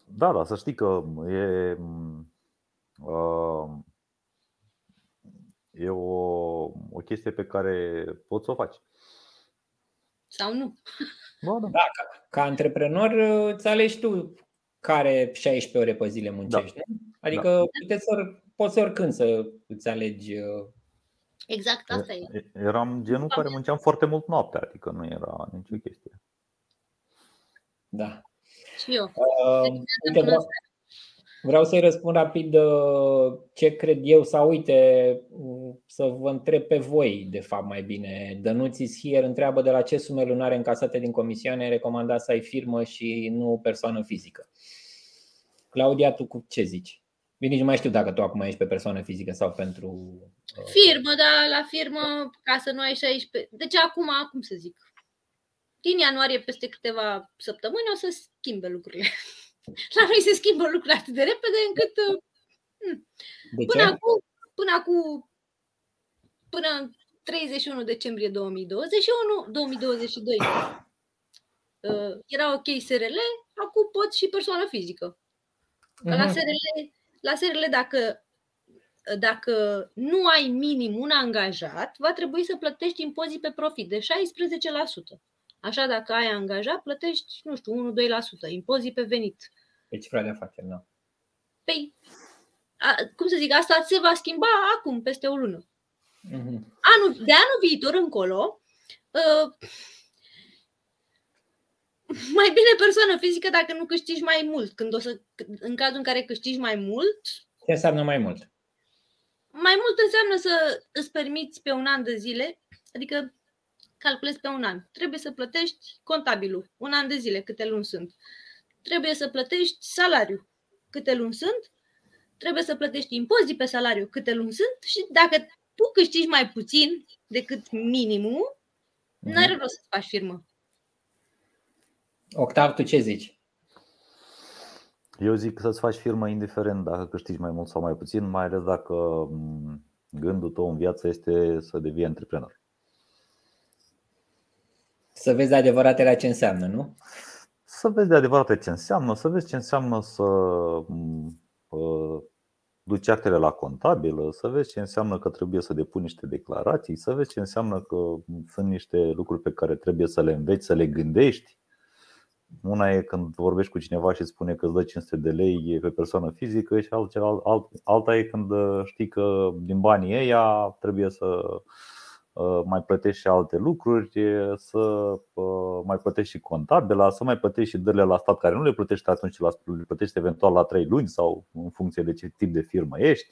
C: Da, da, să știi că e, uh, e o, o chestie pe care poți să o faci.
B: Sau nu.
C: Da, da.
A: Da, ca, ca antreprenor îți alegi tu care 16 ore pe zile muncești. Nu? Adică da. puteți să, poți oricând să îți alegi. uh,
B: Exact, asta e.
C: E- Eram genul care munceam foarte mult noaptea, adică nu era nicio chestie.
A: Da.
B: Și eu.
A: Uh, uite, vreau, vreau să-i răspund rapid uh, ce cred eu sau uite, uh, să vă întreb pe voi, de fapt, mai bine. Dănuțis Here întreabă de la ce sume lunare încasate din comisioane recomanda să ai firmă și nu persoană fizică. Claudia, tu cu ce zici? Bine, nici nu mai știu dacă tu acum ești pe persoană fizică sau pentru. uh,
B: Firmă, da, la firmă, ca să nu ai 16. Deci acum, cum să zic, din ianuarie, peste câteva săptămâni, o să schimbe lucrurile. La noi se schimbă lucrurile atât de repede încât uh,
A: De
B: până
A: ce?
B: acum, până acum, până în 31 decembrie 2021, 2022, uh, era ok SRL, acum pot și persoană fizică. Că la
A: Mhm.
B: SRL, la SRL dacă, dacă nu ai minim un angajat, va trebui să plătești impozit pe profit de 16%. Așa, dacă ai angajat, plătești, nu știu, 1-2% impozit pe venit.
A: Pe cifra de afaceri, da.
B: Păi, a, cum să zic, asta se va schimba acum, peste o lună.
A: Mhm.
B: Anul, de anul viitor încolo, uh, mai bine persoană fizică dacă nu câștigi mai mult. Când o să, în cazul în care câștigi mai mult,
A: Ce înseamnă mai mult?
B: mai mult înseamnă să îți permiți pe un an de zile, adică calculezi pe un an. Trebuie să plătești contabilul, un an de zile, câte luni sunt. Trebuie să plătești salariu, câte luni sunt. Trebuie să plătești impozit pe salariu, câte luni sunt. Și dacă tu câștigi mai puțin decât minimul,
A: Mhm.
B: nu are rost să faci firmă.
A: Octav, tu ce zici?
C: Eu zic să-ți faci firmă indiferent dacă câștigi mai mult sau mai puțin, mai ales dacă m, gândul tău în viață este să devii antreprenor.
A: Să vezi adevăratele ce înseamnă, nu?
C: Să vezi de adevărat ce înseamnă, să vezi ce înseamnă să m, uh, duci actele la contabilă, să vezi ce înseamnă că trebuie să depui niște declarații, să vezi ce înseamnă că sunt niște lucruri pe care trebuie să le înveți, să le gândești. Una e când vorbești cu cineva și îți spune că îți dă 500 de lei pe persoană fizică și altceva- alt- alta e când uh, știi că din banii ăia trebuie să mai plătești și alte lucruri, să mai plătești și contabila, să mai plătești și dările la stat care nu le plătești atunci, le plătești eventual la 3 luni sau în funcție de ce tip de firmă ești.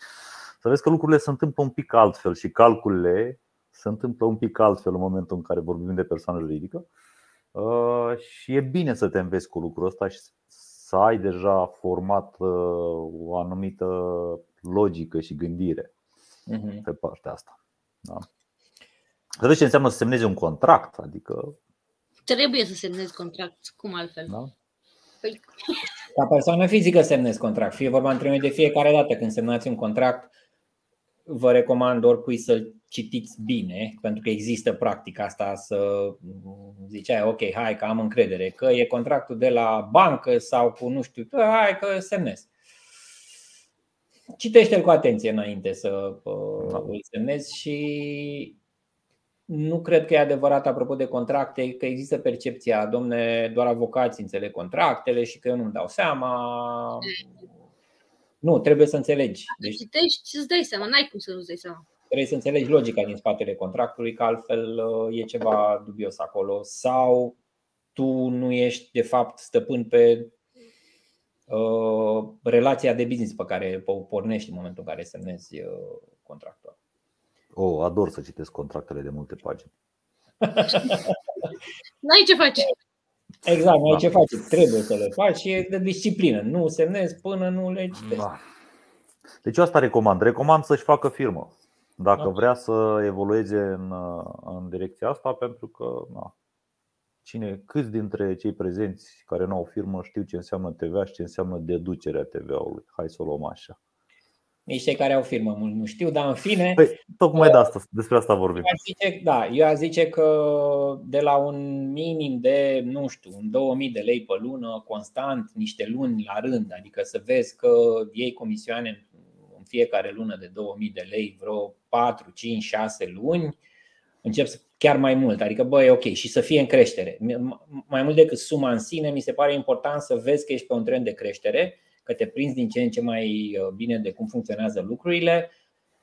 C: Să vezi că lucrurile se întâmplă un pic altfel și calculele se întâmplă un pic altfel în momentul în care vorbim de persoană juridică. Și e bine să te înveți cu lucrul ăsta și să ai deja format o anumită logică și gândire uh-huh. pe partea asta. Da. Să vezi ce înseamnă să semnezi un contract, adică
B: Trebuie să semnezi contract, cum altfel?
C: Da?
A: Păi... Ca persoană fizică semnezi contract. Fie vorba între noi de fiecare dată când semnați un contract, vă recomand oricui să-l citiți bine, pentru că există practica asta să ziceai, ok, hai că am încredere, că e contractul de la bancă sau cu nu știu, hai că semnezi. Citește-l cu atenție înainte să da. îl semnezi și nu cred că e adevărat apropo de contracte că există percepția, domne, doar avocații înțeleg contractele și că eu nu-mi dau seama. Nu, trebuie să înțelegi.
B: Deci, citești și îți dai seama, n-ai cum să nu-ți dai seama.
A: Trebuie să înțelegi logica din spatele contractului, că altfel uh, e ceva dubios acolo. Sau tu nu ești de fapt stăpân pe uh, relația de business pe care o pornești în momentul în care semnezi uh, contractul.
C: O, oh, ador să citesc contractele de multe pagini.
B: N-ai ce face.
A: Exact, nu ai da. ce face. Trebuie să le faci și e de disciplină. Nu semnezi până nu le citești. Da.
C: Deci eu asta recomand. Recomand să-și facă firmă. Dacă da. vrea să evolueze în, în direcția asta, pentru că na, cine, câți dintre cei prezenți care nu au firmă știu ce înseamnă TVA și ce înseamnă deducerea TVA-ului. Hai să o luăm așa.
A: Nici cei care au firmă mult nu știu, dar în fine.
C: Păi, tocmai de asta, despre asta vorbim.
A: Eu zice, da, eu aș zice că de la un minim de, nu știu, un 2000 de lei pe lună, constant, niște luni la rând, adică să vezi că iei comisioane în fiecare lună de 2000 de lei, vreo 4, 5, 6 luni, încep să chiar mai mult. Adică, băi, ok, și să fie în creștere. Mai mult decât suma în sine, mi se pare important să vezi că ești pe un trend de creștere că te prinzi din ce în ce mai uh, bine de cum funcționează lucrurile,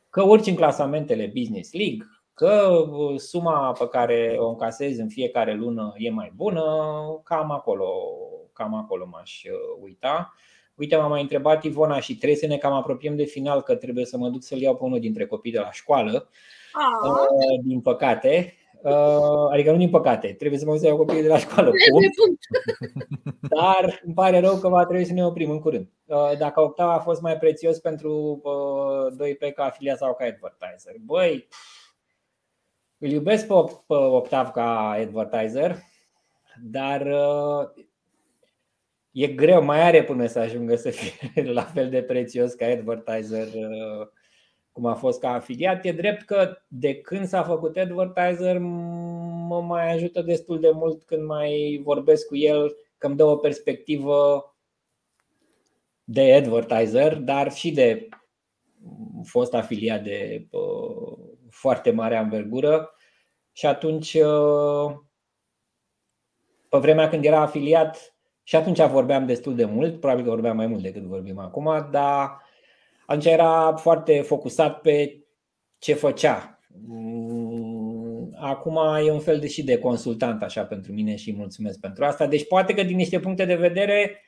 A: că urci în clasamentele Business League, că uh, suma pe care o încasezi în fiecare lună e mai bună, cam acolo, cam acolo m-aș uh, uita. Uite, m-a mai întrebat Ivona și trebuie să ne cam apropiem de final că trebuie să mă duc să-l iau pe unul dintre copii de la școală.
B: Aa.
A: Din păcate, Uh, adică nu din păcate, trebuie să mă iau copiii de la școală. Dar îmi pare rău că va trebui să ne oprim în curând. Uh, dacă Octav a fost mai prețios pentru 2P uh, ca afiliat sau ca advertiser. Băi, îl iubesc pe Octav ca advertiser, dar e greu, mai are până să ajungă să fie la fel de prețios ca advertiser cum a fost ca afiliat. E drept că de când s-a făcut advertiser mă mai ajută destul de mult când mai vorbesc cu el, că îmi dă o perspectivă de advertiser, dar și de fost afiliat de uh, foarte mare învergură și atunci uh, pe vremea când era afiliat și atunci vorbeam destul de mult, probabil că vorbeam mai mult decât vorbim acum, dar atunci era foarte focusat pe ce făcea. Mm, acum e un fel de și de consultant așa pentru mine și mulțumesc pentru asta. Deci poate că din niște puncte de vedere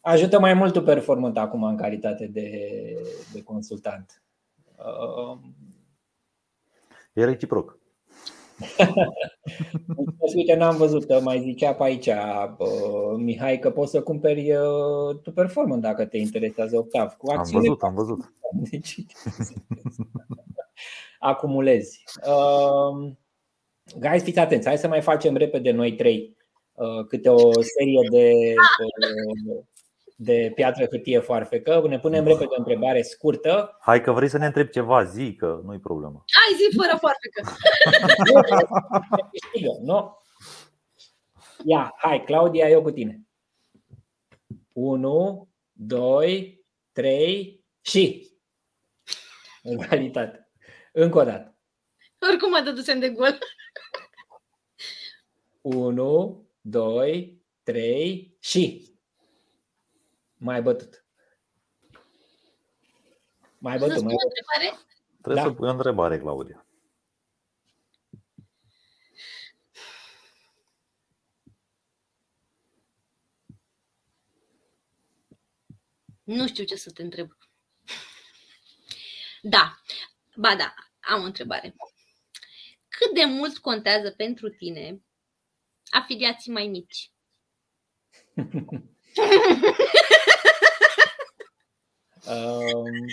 A: ajută mai mult tu performant acum în calitate de, de consultant.
C: E reciproc.
A: Uite, n-am văzut, mai zicea pe aici Mihai că poți să cumperi tu performant dacă te interesează Octav.
C: Cu am văzut, am văzut.
A: Deci, acumulezi. Uh, guys, fiți atenți, hai să mai facem repede noi trei uh, câte o serie de uh, de piatră, hârtie, foarfecă. Ne punem repede o întrebare scurtă.
C: Hai că vrei să ne întrebi ceva, zi că nu-i problemă.
B: Hai zi fără foarfecă.
A: nu? Ia, hai, Claudia, eu cu tine. 1, 2, 3 și egalitate. Încă o dată.
B: Oricum mă dădusem de gol.
A: 1, 2, 3 și mai bătut. Mai bătut. Mai bătut.
B: Întrebare?
C: Trebuie da. să pui o întrebare, Claudia.
B: Nu știu ce să te întreb. Da, ba da, am o întrebare. Cât de mult contează pentru tine afiliații mai mici?
A: um,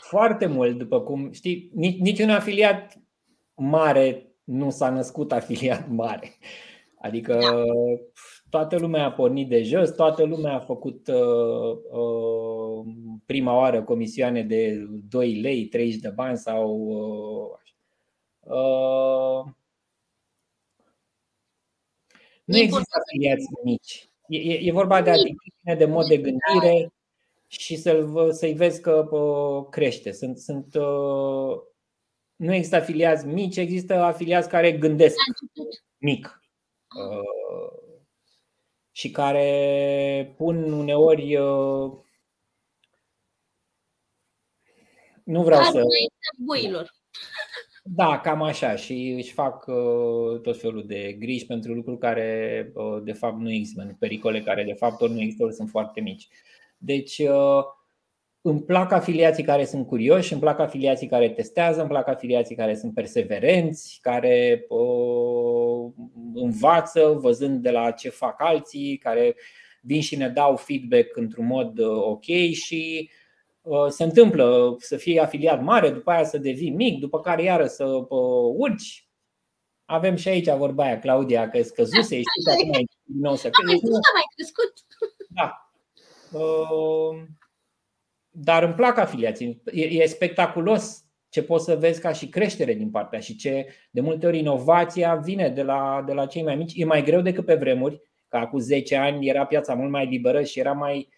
A: foarte mult, după cum știi, nici, niciun afiliat mare nu s-a născut afiliat mare. Adică da. toată lumea a pornit de jos, toată lumea a făcut uh, uh, prima oară comisioane de 2 lei, 30 de bani sau uh, uh, nu există afiliați mici. E, e vorba de atitudine, de mod de gândire și să-l, să-i vezi că crește. Sunt, sunt, uh, nu există afiliați mici, există afiliați care gândesc mic uh, și care pun uneori. Uh, nu vreau să.
B: Boilor.
A: Da, cam așa și își fac uh, tot felul de griji pentru lucruri care uh, de fapt nu există, pericole care de fapt ori nu există, ori sunt foarte mici. Deci uh, îmi plac afiliații care sunt curioși, îmi plac afiliații care testează, îmi plac afiliații care sunt perseverenți, care învață văzând de la ce fac alții, care vin și ne dau feedback într-un mod ok și Uh, se întâmplă să fii afiliat mare, după aia să devii mic, după care iară să uh, urci. Avem și aici vorba aia, Claudia, că scăzuse, ești și acum din nou să
B: crești. Da, mai crescut.
A: Da. Uh, dar îmi plac afiliații. E spectaculos ce poți să vezi ca și creștere din partea și ce de multe ori inovația vine de la, de la cei mai mici. E mai greu decât pe vremuri, că acum 10 ani era piața mult mai liberă și era mai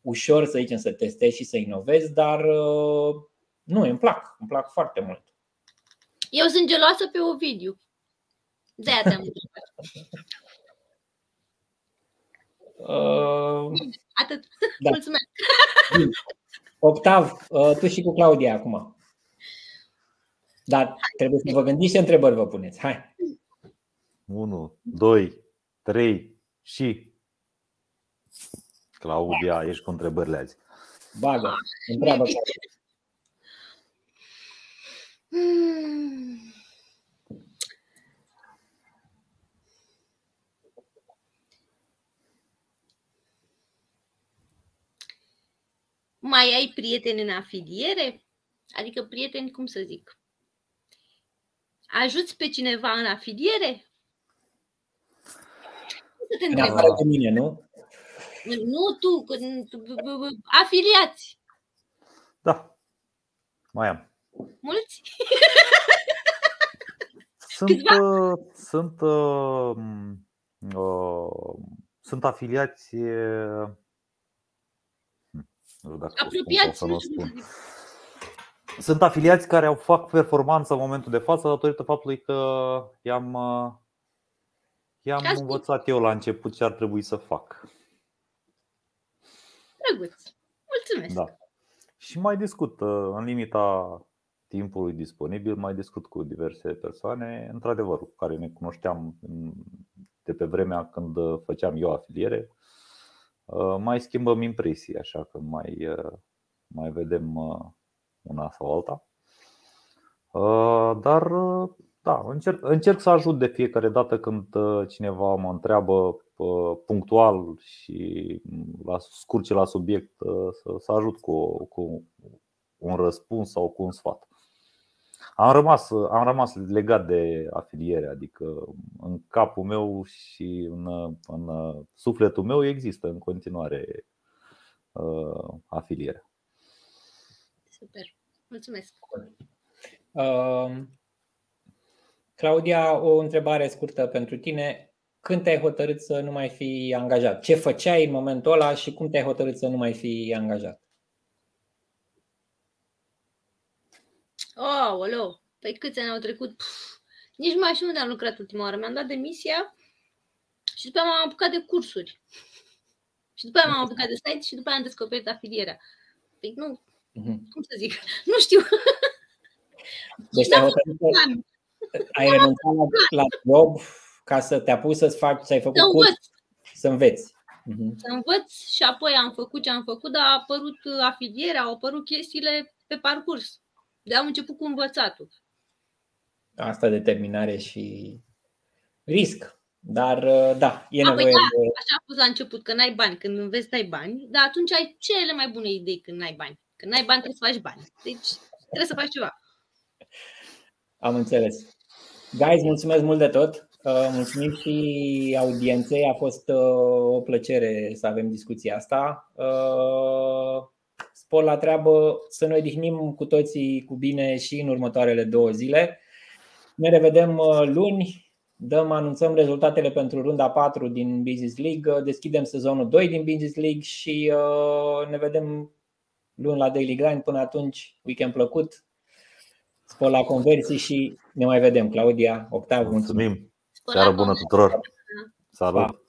A: ușor, să zicem, să testezi și să inovezi, dar uh, nu, îmi plac, îmi plac foarte mult.
B: Eu sunt geloasă pe Ovidiu. De aia te-am uh, Atât. Da. Mulțumesc.
A: Octav, uh, tu și cu Claudia acum. Dar trebuie să vă gândiți ce întrebări vă puneți. Hai.
C: 1, 2, 3 și Claudia, ești cu întrebările azi.
A: Bagă, întreabă.
B: Mai ai prieteni în afiliere? Adică prieteni, cum să zic? Ajuți pe cineva în afiliere?
A: Să te întreb. de mine, nu?
B: Nu tu, afiliați.
C: Da, mai am.
B: Mulți?
C: Sunt, uh, sunt, uh, uh, sunt afiliați uh,
B: nu știu dacă Apropiați, să nu spun.
C: Sunt afiliați care au fac performanță în momentul de față datorită faptului că i-am, uh, i-am învățat eu la început ce ar trebui să fac.
B: Drăguț. Mulțumesc.
C: Da. Și mai discut uh, în limita timpului disponibil, mai discut cu diverse persoane, într-adevăr, cu care ne cunoșteam de pe vremea când făceam eu afiliere. Uh, mai schimbăm impresii, așa că mai, uh, mai vedem una sau alta. Dar da, încerc, încerc să ajut de fiecare dată când cineva mă întreabă punctual și la scurce la subiect uh, să, să ajut cu, cu un răspuns sau cu un sfat. Am rămas, am rămas legat de afiliere, adică în capul meu și în, în sufletul meu există în continuare uh, afiliere.
B: Super, mulțumesc.
A: Uh, Claudia, o întrebare scurtă pentru tine când te-ai hotărât să nu mai fii angajat? Ce făceai în momentul ăla și cum te-ai hotărât să nu mai fii angajat?
B: Oh, olo. Păi câți ani au trecut? Puf, nici mai știu unde am lucrat ultima oară. Mi-am dat demisia și după aia m-am apucat de cursuri. Și după aia m-am apucat de site și după aia am descoperit afilierea. Păi nu, uh-huh. cum să zic, nu știu.
A: Deci ai, ai renunțat la, la job ca să te apuci să-ți faci, să ai făcut să curs, să înveți.
B: uh-huh. să învăț și apoi am făcut ce am făcut, dar a apărut afilierea, au apărut chestiile pe parcurs. De am început cu învățatul.
A: Asta determinare și risc. Dar da, e
B: nevoie da, de... Așa a fost la început, că n-ai bani. Când înveți, dai bani, dar atunci ai cele mai bune idei când n-ai bani. Când n-ai bani, trebuie să faci bani. Deci trebuie să faci ceva.
A: Am înțeles. Guys, mulțumesc mult de tot. Uh, mulțumim și audienței. A fost uh, o plăcere să avem discuția asta. Uh, spor la treabă, să ne odihnim cu toții cu bine și în următoarele două zile. Ne revedem luni. Dăm, anunțăm rezultatele pentru runda 4 din Business League, deschidem sezonul 2 din Business League și ne vedem luni la Daily Grind. Până atunci, weekend plăcut, spor la conversii și ne mai vedem. Claudia, Octav,
C: mulțumim! mulțumim. Seară bună tuturor! Salut! Pa.